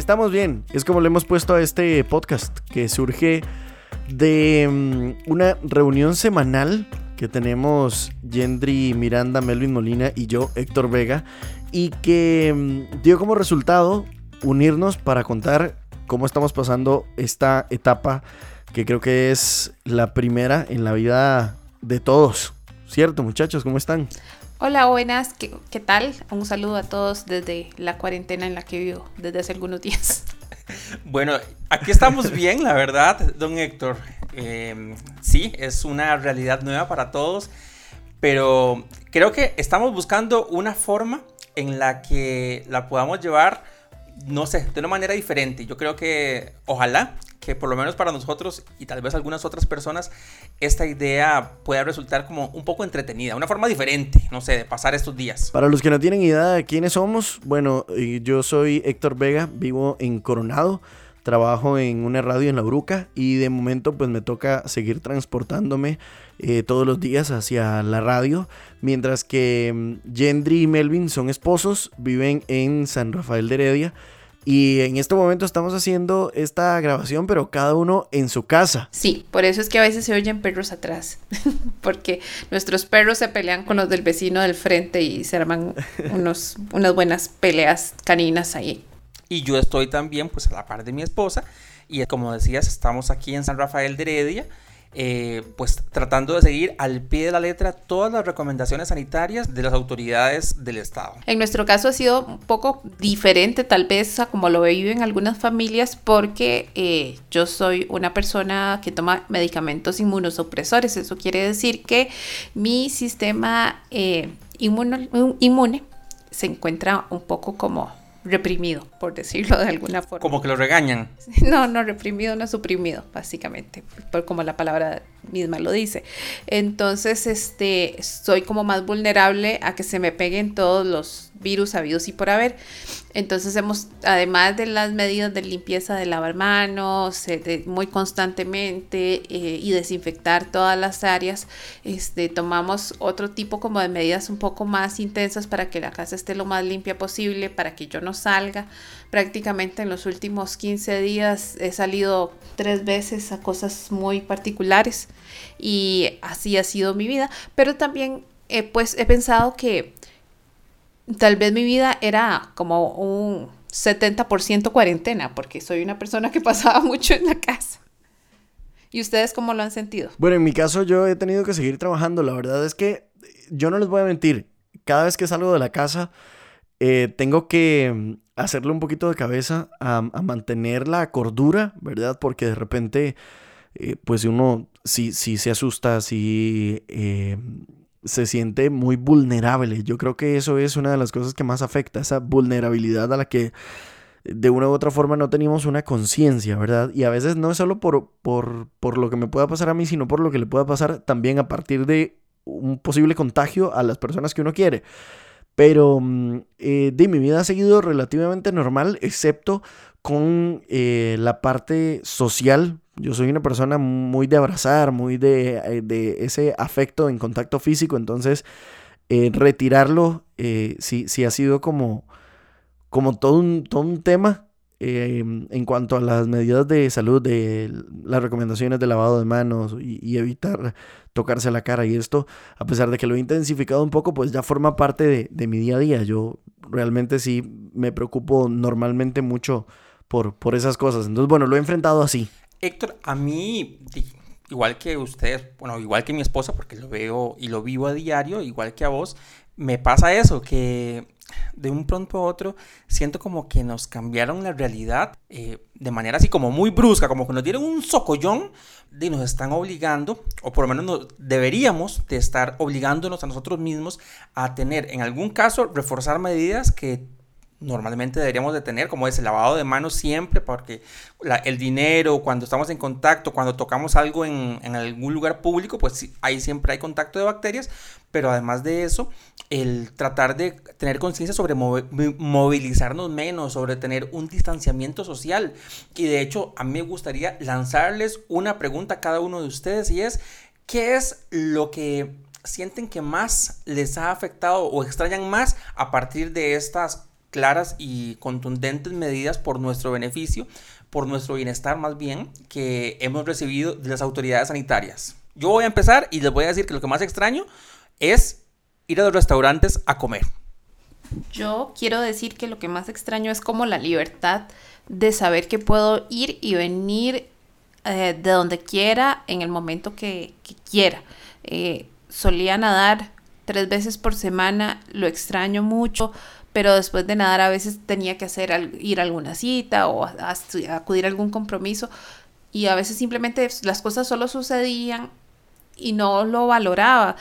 estamos bien. Es como le hemos puesto a este podcast, que surge de mm, una reunión semanal que tenemos Yendri Miranda, Melvin Molina y yo, Héctor Vega, y que mm, dio como resultado unirnos para contar cómo estamos pasando esta etapa que creo que es la primera en la vida de todos. ¿Cierto, muchachos? ¿Cómo están? Hola, buenas, ¿Qué, ¿qué, tal? Un saludo a todos desde la cuarentena en la que vivo desde hace algunos días. Bueno, aquí estamos bien, la verdad, don Héctor. Eh, sí, es una realidad nueva para todos, pero creo que estamos buscando una forma en la que la podamos llevar, no sé, de una manera diferente. Yo creo que ojalá que por lo menos para nosotros y tal vez algunas otras personas, esta idea pueda resultar como un poco entretenida, una forma diferente, no sé, de pasar estos días. Para los que no tienen idea de quiénes somos, bueno, yo soy Héctor Vega, vivo en Coronado, trabajo en una radio en La Bruca y de momento pues me toca seguir transportándome eh, todos los días hacia la radio, mientras que Gendry mm, y Melvin son esposos, viven en San Rafael de Heredia y en este momento estamos haciendo esta grabación, pero cada uno en su casa. Sí, por eso es que a veces se oyen perros atrás, porque nuestros perros se pelean con los del vecino del frente y se arman unos, unas buenas peleas caninas ahí. Y yo estoy también pues a la par de mi esposa y como decías, estamos aquí en San Rafael de Heredia eh, pues tratando de seguir al pie de la letra todas las recomendaciones sanitarias de las autoridades del Estado. En nuestro caso ha sido un poco diferente tal vez a como lo viven algunas familias porque eh, yo soy una persona que toma medicamentos inmunosupresores. Eso quiere decir que mi sistema eh, inmune se encuentra un poco como reprimido, por decirlo de alguna forma. Como que lo regañan. No, no, reprimido, no suprimido, básicamente, por como la palabra misma lo dice. Entonces, este, soy como más vulnerable a que se me peguen todos los virus habidos y por haber. Entonces hemos, además de las medidas de limpieza de lavar manos eh, muy constantemente eh, y desinfectar todas las áreas, este, tomamos otro tipo como de medidas un poco más intensas para que la casa esté lo más limpia posible, para que yo no salga. Prácticamente en los últimos 15 días he salido tres veces a cosas muy particulares y así ha sido mi vida, pero también pues he pensado que tal vez mi vida era como un 70% cuarentena, porque soy una persona que pasaba mucho en la casa. ¿Y ustedes cómo lo han sentido? Bueno, en mi caso yo he tenido que seguir trabajando. La verdad es que yo no les voy a mentir. Cada vez que salgo de la casa, eh, tengo que mm, hacerle un poquito de cabeza a, mantener la cordura, ¿verdad? Porque de repente, eh, pues uno sí, sí se asusta, sí eh, se siente muy vulnerable. Yo creo que eso es una de las cosas que más afecta, esa vulnerabilidad a la que de una u otra forma no teníamos una conciencia, ¿verdad? Y a veces no es solo por, por, por, lo que me pueda pasar a mí, sino por lo que le pueda pasar también a partir de un posible contagio a las personas que uno quiere. Pero mm, eh, de mi vida ha seguido relativamente normal, excepto con eh, la parte social, yo soy una persona muy de abrazar, muy de, eh, ese afecto en contacto físico, entonces eh, retirarlo sí, sí, ha sido como, como todo, un, todo un tema en cuanto a las medidas de salud, de las recomendaciones de lavado de manos y, evitar tocarse la cara y esto, a pesar de que lo he intensificado un poco, pues ya forma parte de, de mi día a día. Yo realmente sí me preocupo normalmente mucho por, por esas cosas. Entonces, bueno, lo he enfrentado así. Héctor, a mí, igual que usted, bueno, igual que mi esposa, porque lo veo y lo vivo a diario, igual que a vos, me pasa eso, que de un pronto a otro siento como que nos cambiaron la realidad eh, de manera así como muy brusca, como que nos dieron un socollón y nos están obligando, o por lo menos deberíamos de estar obligándonos a nosotros mismos a tener, en algún caso, reforzar medidas que normalmente deberíamos de tener, como es el lavado de manos siempre, porque el dinero, cuando estamos en contacto, cuando tocamos algo en, algún lugar público, pues ahí siempre hay contacto de bacterias, pero además de eso, el tratar de tener conciencia sobre movilizarnos menos, sobre tener un distanciamiento social. Y de hecho, a mí me gustaría lanzarles una pregunta a cada uno de ustedes y es, ¿qué es lo que sienten que más les ha afectado o extrañan más a partir de estas claras y contundentes medidas por nuestro beneficio, por nuestro bienestar más bien, que hemos recibido de las autoridades sanitarias. Yo voy a empezar y les voy a decir que lo que más extraño es ir a los restaurantes a comer. Yo quiero decir que lo que más extraño es como la libertad de saber que puedo ir y venir eh, de donde quiera en el momento que, quiera. Eh, solía nadar tres veces por semana, lo extraño mucho, pero después de nadar a veces tenía que hacer ir a alguna cita o acudir a algún compromiso y a veces simplemente las cosas solo sucedían y no lo valoraba.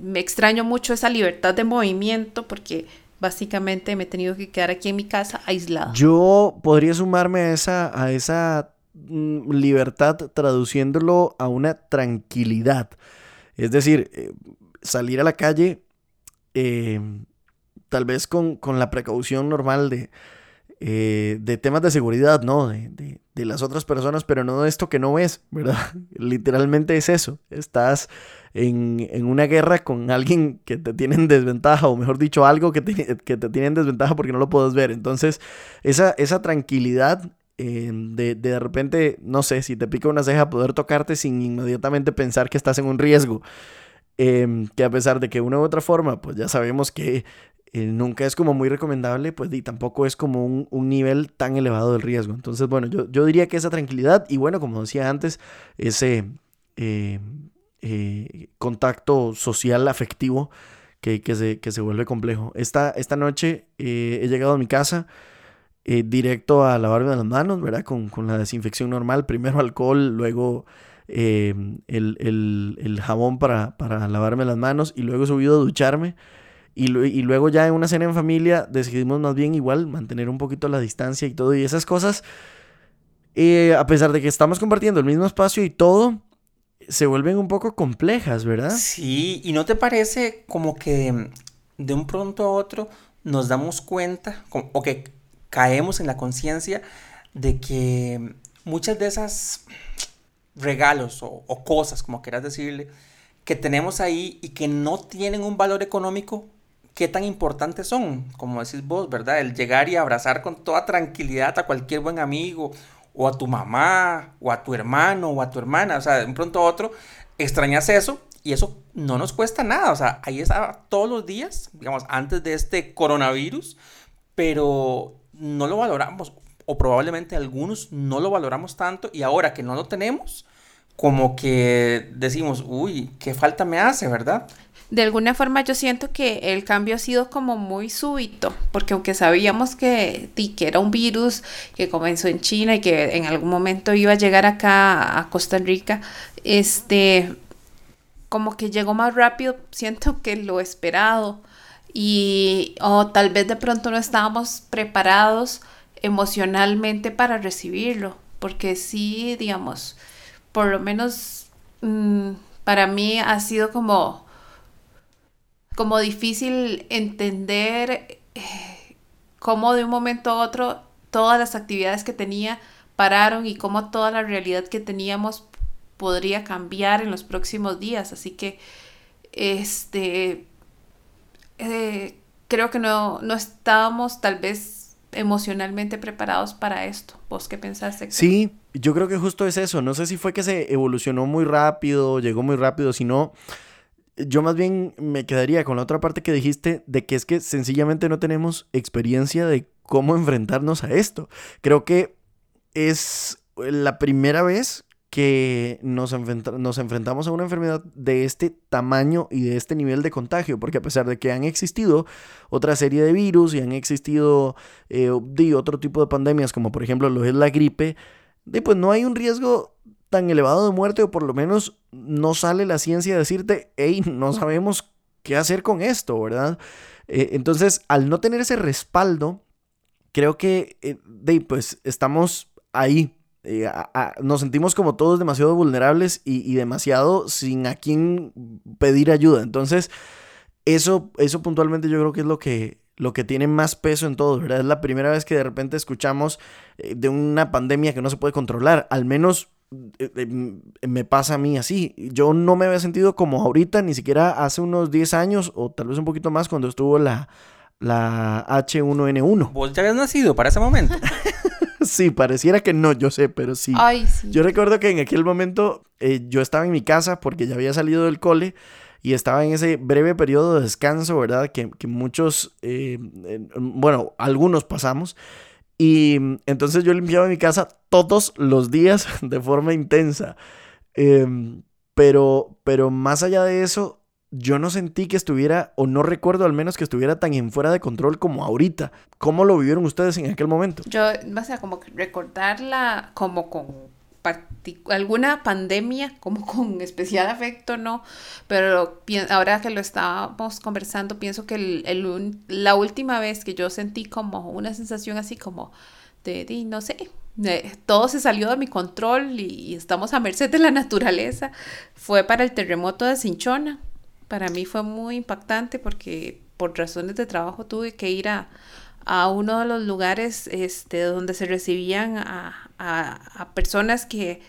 me extraño mucho esa libertad de movimiento porque básicamente me he tenido que quedar aquí en mi casa aislado. Yo podría sumarme a esa, a esa mm, libertad traduciéndolo a una tranquilidad. Es decir, eh, salir a la calle eh, tal vez con, con, la precaución normal de, eh, de temas de seguridad, ¿no? De, de, de, las otras personas, pero no de esto que no ves, ¿verdad? Literalmente es eso. Estás en, en, una guerra con alguien que te tiene en desventaja, o mejor dicho, algo que te, que te tiene en desventaja porque no lo puedes ver. Entonces, esa, esa tranquilidad eh, de, de repente, no sé, si te pica una ceja, poder tocarte sin inmediatamente pensar que estás en un riesgo. Em, que a pesar de que una u otra forma, pues ya sabemos que eh, nunca es como muy recomendable, pues y tampoco es como un, un nivel tan elevado del riesgo. Entonces, bueno, yo, yo, diría que esa tranquilidad y bueno, como decía antes, ese eh, eh, contacto social afectivo que, que, se, que, se, vuelve complejo. Esta, esta noche he llegado a mi casa. directo a lavarme las manos, ¿verdad? Con, con la desinfección normal, primero alcohol, luego el, el, el, jabón para, para, lavarme las manos y luego he subido a ducharme. Y, luego ya en una cena en familia decidimos más bien igual mantener un poquito la distancia y todo. Y esas cosas, eh, a pesar de que estamos compartiendo el mismo espacio y todo, se vuelven un poco complejas, ¿verdad? Sí, y no te parece como que de un pronto a otro nos damos cuenta o que caemos en la conciencia de que muchas de esas regalos o, cosas, como quieras decirle, que tenemos ahí y que no tienen un valor económico, ¿qué tan importantes son? Como decís vos, ¿verdad? El llegar y abrazar con toda tranquilidad a cualquier buen amigo, o a tu mamá, o a tu hermano, o a tu hermana, o sea, de un pronto a otro, extrañas eso y eso no nos cuesta nada, o sea, ahí está todos los días, digamos, antes de este coronavirus, pero no lo valoramos, o probablemente algunos no lo valoramos tanto y ahora que no lo tenemos, como que decimos, uy, qué falta me hace, ¿verdad? De alguna forma yo siento que el cambio ha sido como muy súbito, porque aunque sabíamos que, que era un virus que comenzó en China y que en algún momento iba a llegar acá a Costa Rica, este, como que llegó más rápido, siento que lo esperado y o tal vez de pronto no estábamos preparados emocionalmente para recibirlo, porque sí, digamos, por lo menos mm, para mí ha sido como, como difícil entender eh, cómo de un momento a otro todas las actividades que tenía pararon y cómo toda la realidad que teníamos podría cambiar en los próximos días. Así que, este, eh, creo que no, no estábamos tal vez emocionalmente preparados para esto. ¿Vos qué pensaste? Sí, yo creo que justo es eso. No sé si fue que se evolucionó muy rápido, llegó muy rápido, sino yo más bien me quedaría con la otra parte que dijiste de que es que sencillamente no tenemos experiencia de cómo enfrentarnos a esto. Creo que es la primera vez que nos, nos, enfrentamos a una enfermedad de este tamaño y de este nivel de contagio, porque a pesar de que han existido otra serie de virus y han existido eh, otro tipo de pandemias, como por ejemplo lo es la gripe, pues no hay un riesgo tan elevado de muerte, o por lo menos no sale la ciencia a decirte, hey, no sabemos qué hacer con esto, ¿verdad? Eh, entonces, al no tener ese respaldo, creo que, eh, de, pues estamos ahí eh, nos sentimos como todos demasiado vulnerables y, demasiado sin a quién pedir ayuda. Entonces, eso, eso puntualmente yo creo que es lo que, lo que tiene más peso en todo, ¿verdad? Es la primera vez que de repente escuchamos eh, de una pandemia que no se puede controlar, al menos me pasa a mí así. Yo no me había sentido como ahorita, ni siquiera hace unos 10 años o tal vez un poquito más cuando estuvo la la H1N1. ¿Vos ya habías nacido para ese momento? sí, pareciera que no, yo sé, pero sí. Ay, sí. Yo recuerdo que en aquel momento eh, yo estaba en mi casa porque ya había salido del cole y estaba en ese breve periodo de descanso, ¿verdad? Que, que muchos, eh, eh, bueno, algunos pasamos. Y mm, entonces yo limpiaba mi casa todos los días de forma intensa. Em, pero, pero más allá de eso, yo no sentí que estuviera, o no recuerdo al menos que estuviera tan en fuera de control como ahorita. ¿Cómo lo vivieron ustedes en aquel momento? Yo, o sea, como que recordarla como con alguna pandemia, como con especial afecto, no, pero ahora que lo estábamos conversando, pienso que el, la última vez que yo sentí como una sensación así como de, de no sé, todo se salió de mi control y, y, estamos a merced de la naturaleza, fue para el terremoto de Cinchona. Para mí fue muy impactante porque por razones de trabajo tuve que ir a, uno de los lugares este, donde se recibían a, personas que,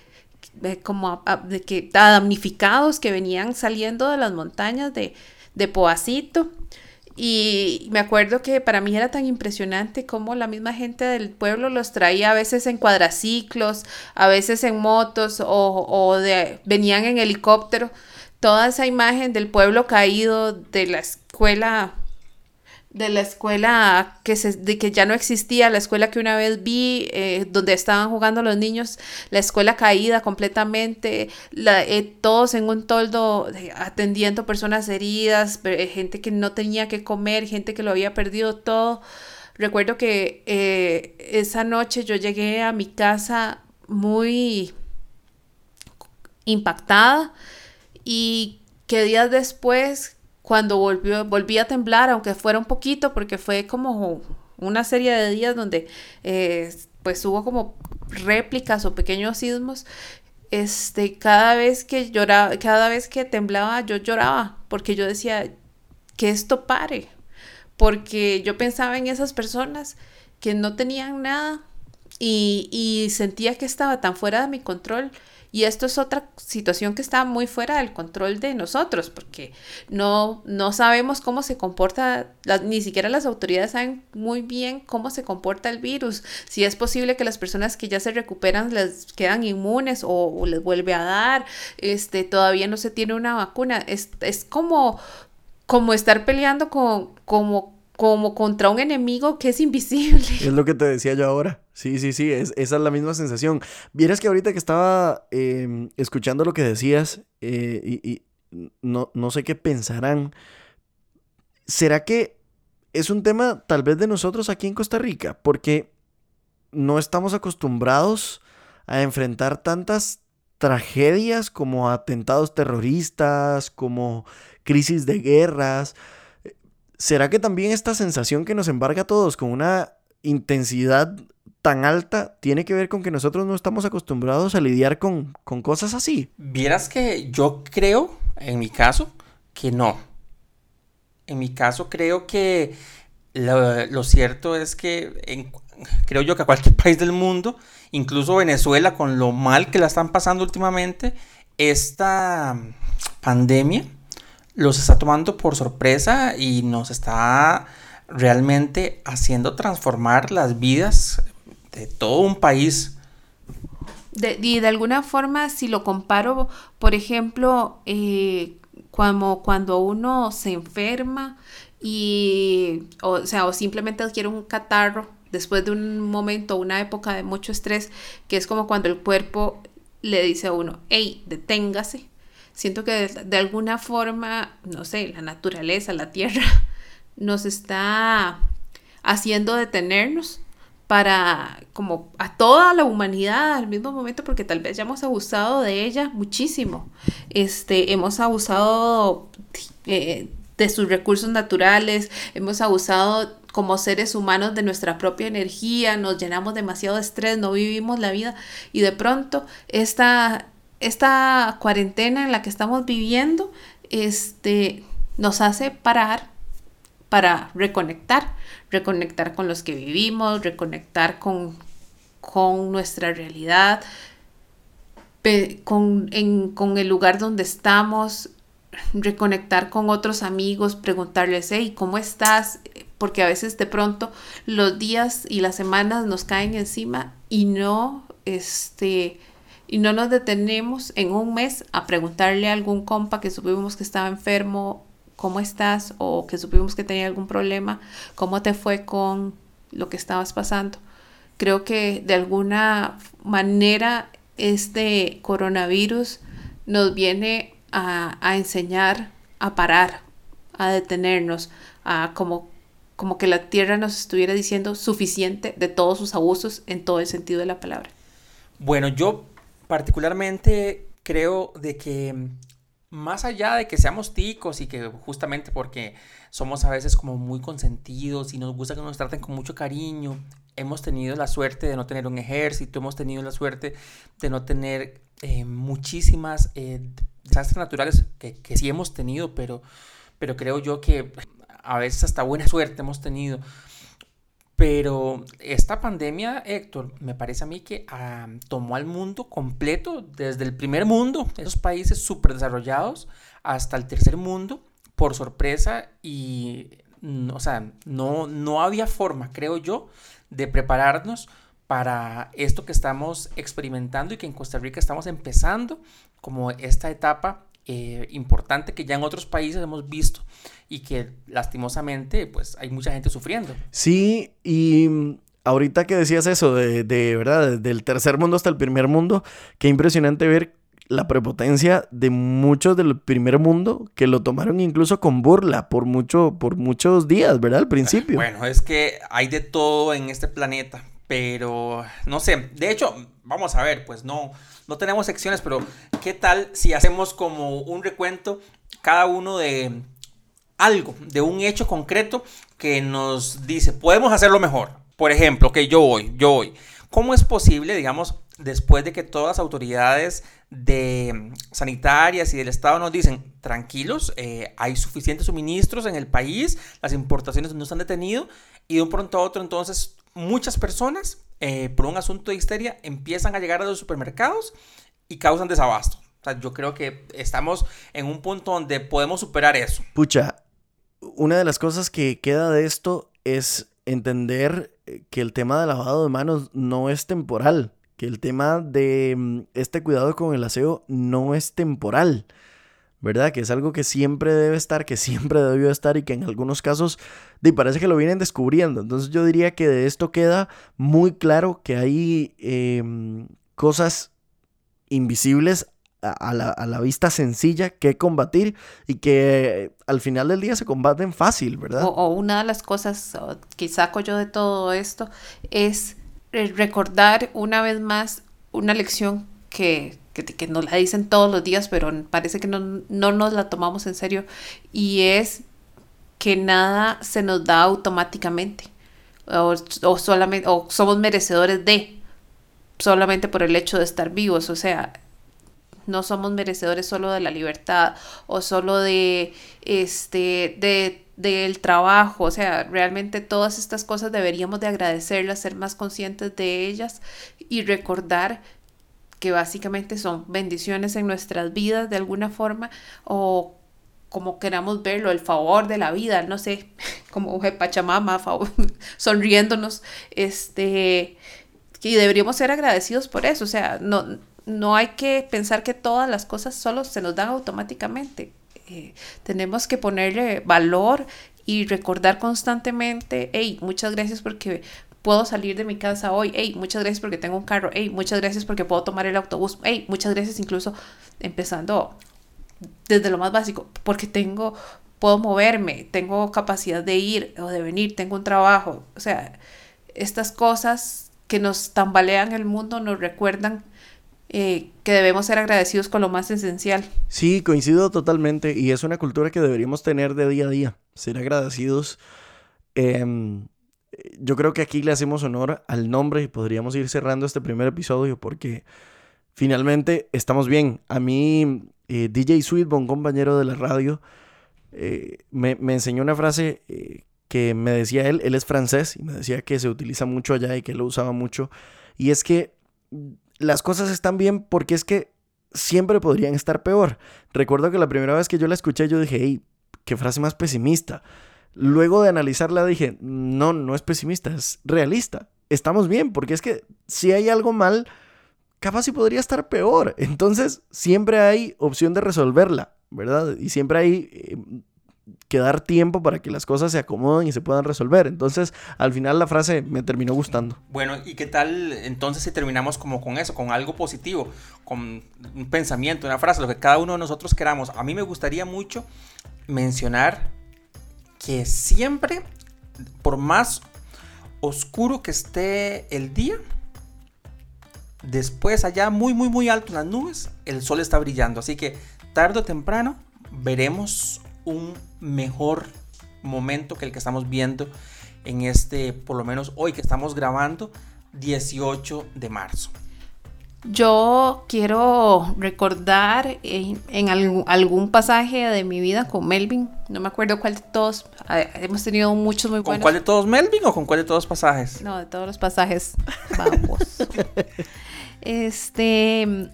como de que damnificados que venían saliendo de las montañas de, de Poacito. Y me acuerdo que para mí era tan impresionante cómo la misma gente del pueblo los traía a veces en cuadraciclos, a veces en motos o, o de, venían en helicóptero toda esa imagen del pueblo caído, de la escuela, de la escuela que, se, de que ya no existía, la escuela que una vez vi, eh, donde estaban jugando los niños, la escuela caída completamente, la, eh, todos en un toldo eh, atendiendo personas heridas, gente que no tenía que comer, gente que lo había perdido todo. Recuerdo que esa noche yo llegué a mi casa muy impactada y que días después, cuando volvió, volví a temblar, aunque fuera un poquito, porque fue como una serie de días donde eh, pues hubo como réplicas o pequeños sismos, este, cada vez que lloraba, cada vez que temblaba, yo lloraba, porque yo decía, que esto pare, porque yo pensaba en esas personas que no tenían nada y, y sentía que estaba tan fuera de mi control y esto es otra situación que está muy fuera del control de nosotros, porque no, no sabemos cómo se comporta, ni siquiera las autoridades saben muy bien cómo se comporta el virus, si es posible que las personas que ya se recuperan les quedan inmunes o, les vuelve a dar, este, todavía no se tiene una vacuna, es, es como, como estar peleando con, como como contra un enemigo que es invisible. Es lo que te decía yo ahora. Sí, sí, sí, es, esa es la misma sensación. Vieras que ahorita que estaba em, escuchando lo que decías eh, y, no, no, sé qué pensarán, ¿será que es un tema tal vez de nosotros aquí en Costa Rica? Porque no estamos acostumbrados a enfrentar tantas tragedias como atentados terroristas, como crisis de guerras. ¿Será que también esta sensación que nos embarga a todos con una intensidad tan alta tiene que ver con que nosotros no estamos acostumbrados a lidiar con, cosas así? Vieras que yo creo, en mi caso, que no. En mi caso creo que lo, cierto es que creo yo que a cualquier país del mundo, incluso Venezuela con lo mal que la están pasando últimamente, esta pandemia los está tomando por sorpresa y nos está realmente haciendo transformar las vidas de todo un país. y de alguna forma, si lo comparo, por ejemplo, eh, cuando, cuando uno se enferma y, o, sea, o simplemente adquiere un catarro después de un momento, una época de mucho estrés, que es como cuando el cuerpo le dice a uno, hey, deténgase, Siento que de, alguna forma, no sé, la naturaleza, la tierra, nos está haciendo detenernos para como a toda la humanidad al mismo momento porque tal vez ya hemos abusado de ella muchísimo. Este hemos abusado eh, de sus recursos naturales hemos abusado como seres humanos de nuestra propia energía nos llenamos demasiado de estrés no vivimos la vida y de pronto esta esta cuarentena en la que estamos viviendo este, nos hace parar para reconectar, reconectar con los que vivimos, reconectar con, con nuestra realidad, con, con, el lugar donde estamos, reconectar con otros amigos, preguntarles, hey, ¿cómo estás? porque a veces de pronto los días y las semanas nos caen encima y no, este, y no nos detenemos en un mes a preguntarle a algún compa que supimos que estaba enfermo, ¿cómo estás? O que supimos que tenía algún problema, ¿cómo te fue con lo que estabas pasando? Creo que de alguna manera este coronavirus nos viene a, a enseñar a parar, a detenernos, a como como que la tierra nos estuviera diciendo suficiente de todos sus abusos en todo el sentido de la palabra. Bueno, yo particularmente creo de que más allá de que seamos ticos y que justamente porque somos a veces como muy consentidos y nos gusta que nos traten con mucho cariño, hemos tenido la suerte de no tener un ejército, hemos tenido la suerte de no tener eh, muchísimas eh, desastres naturales que, que sí hemos tenido, pero, pero creo yo que a veces hasta buena suerte hemos tenido. Pero esta pandemia, Héctor, me parece a mí que ah, tomó al mundo completo, desde el primer mundo, esos países súper desarrollados, hasta el tercer mundo, por sorpresa y, o sea, no, no había forma, creo yo, de prepararnos para esto que estamos experimentando y que en Costa Rica estamos empezando como esta etapa eh, importante que ya en otros países hemos visto y que lastimosamente pues hay mucha gente sufriendo. Sí, y mm, ahorita que decías eso de, de verdad, del tercer mundo hasta el primer mundo, qué impresionante ver la prepotencia de muchos del primer mundo que lo tomaron incluso con burla por mucho por muchos días, ¿verdad? Al principio. Bueno, es que hay de todo en este planeta, pero no sé, de hecho, vamos a ver, pues no no tenemos secciones, pero ¿qué tal si hacemos como un recuento cada uno de algo, de un hecho concreto que nos dice, podemos hacerlo mejor? Por ejemplo, que yo hoy, yo hoy, ¿cómo es posible, digamos, después de que todas las autoridades de sanitarias y del Estado nos dicen, tranquilos, eh, hay suficientes suministros en el país, las importaciones no se han detenido, y de un pronto a otro entonces muchas personas eh, por un asunto de histeria, empiezan a llegar a los supermercados y causan desabasto. Yo creo que estamos en un punto donde podemos superar eso. Pucha, una de las cosas que queda de esto es entender eh, que el tema del lavado de manos no es temporal, que el tema de mm, este cuidado con el aseo no es temporal. ¿Verdad? Que es algo que siempre debe estar, que siempre debió estar y que en algunos casos parece que lo vienen descubriendo. Entonces yo diría que de esto queda muy claro que hay em, cosas invisibles a la, vista sencilla que combatir y que al final del día se combaten fácil, ¿verdad? O, una de las cosas que saco yo de todo esto es recordar una vez más una lección que, que, nos la dicen todos los días, pero parece que no, no nos la tomamos en serio, y es que nada se nos da automáticamente, o, solamente, o somos merecedores de, solamente por el hecho de estar vivos, o sea, no somos merecedores solo de la libertad o solo de este de del trabajo, o sea, realmente todas estas cosas deberíamos de agradecerlas, ser más conscientes de ellas y recordar que básicamente son bendiciones en nuestras vidas de alguna forma o como queramos verlo, el favor de la vida, no sé, como Pachamama, favor, sonriéndonos, este, y deberíamos ser agradecidos por eso, o sea, no, no hay que pensar que todas las cosas solo se nos dan automáticamente, eh, tenemos que ponerle valor y recordar constantemente, hey, muchas gracias porque puedo salir de mi casa hoy, hey, muchas gracias porque tengo un carro, hey, muchas gracias porque puedo tomar el autobús, hey, muchas gracias incluso empezando desde lo más básico, porque tengo, puedo moverme, tengo capacidad de ir o de venir, tengo un trabajo, o sea, estas cosas que nos tambalean el mundo nos recuerdan eh, que debemos ser agradecidos con lo más esencial. Sí, coincido totalmente y es una cultura que deberíamos tener de día a día, ser agradecidos. Em, yo creo que aquí le hacemos honor al nombre y podríamos ir cerrando este primer episodio porque finalmente estamos bien. A mí, eh, DJ Sweetbone, compañero de la radio, eh, me, enseñó una frase eh, que me decía él, él es francés y me decía que se utiliza mucho allá y que lo usaba mucho. Y es que las cosas están bien porque es que siempre podrían estar peor. Recuerdo que la primera vez que yo la escuché yo dije, hey, qué frase más pesimista luego de analizarla dije, no, no es pesimista, es realista. Estamos bien, porque es que si hay algo mal, capaz si podría estar peor. Entonces, siempre hay opción de resolverla, ¿verdad? Y siempre hay eh, que dar tiempo para que las cosas se acomoden y se puedan resolver. Entonces, al final la frase me terminó gustando. Bueno, ¿y qué tal entonces si terminamos como con eso, con algo positivo, con un pensamiento, una frase, lo que cada uno de nosotros queramos? A mí me gustaría mucho mencionar que siempre, por más oscuro que esté el día, después allá muy, muy, muy alto en las nubes, el sol está brillando. Así que tarde o temprano veremos un mejor momento que el que estamos viendo en este, por lo menos hoy que estamos grabando, 18 de marzo. Yo quiero recordar en, algún, pasaje de mi vida con Melvin, no me acuerdo cuál de todos, hemos tenido muchos muy buenos. ¿Con cuál de todos Melvin o con cuál de todos pasajes? No, de todos los pasajes, vamos. este,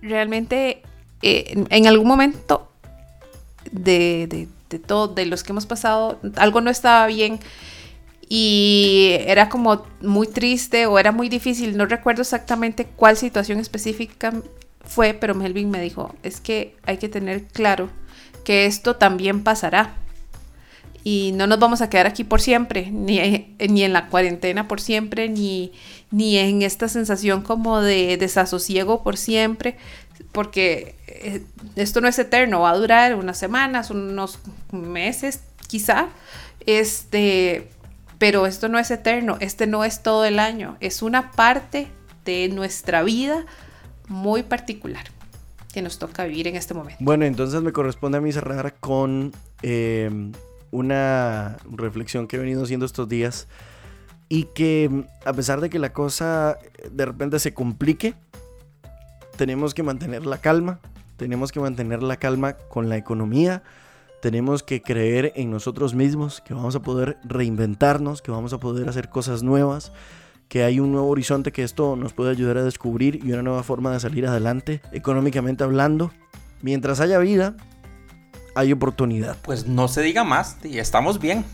realmente eh, en algún momento de, de, de todo, de los que hemos pasado, algo no estaba bien y era como muy triste o era muy difícil, no recuerdo exactamente cuál situación específica fue, pero Melvin me dijo, es que hay que tener claro que esto también pasará y no nos vamos a quedar aquí por siempre, ni, ni en la cuarentena por siempre, ni, ni en esta sensación como de desasosiego por siempre, porque eh, esto no es eterno, va a durar unas semanas, unos meses quizá, este, pero esto no es eterno, este no es todo el año, es una parte de nuestra vida muy particular que nos toca vivir en este momento. Bueno, entonces me corresponde a mí cerrar con em, una reflexión que he venido haciendo estos días y que a pesar de que la cosa de repente se complique, tenemos que mantener la calma, tenemos que mantener la calma con la economía, tenemos que creer en nosotros mismos, que vamos a poder reinventarnos, que vamos a poder hacer cosas nuevas, que hay un nuevo horizonte que esto nos puede ayudar a descubrir y una nueva forma de salir adelante, económicamente hablando. Mientras haya vida, hay oportunidad. Pues no se diga más, y estamos bien.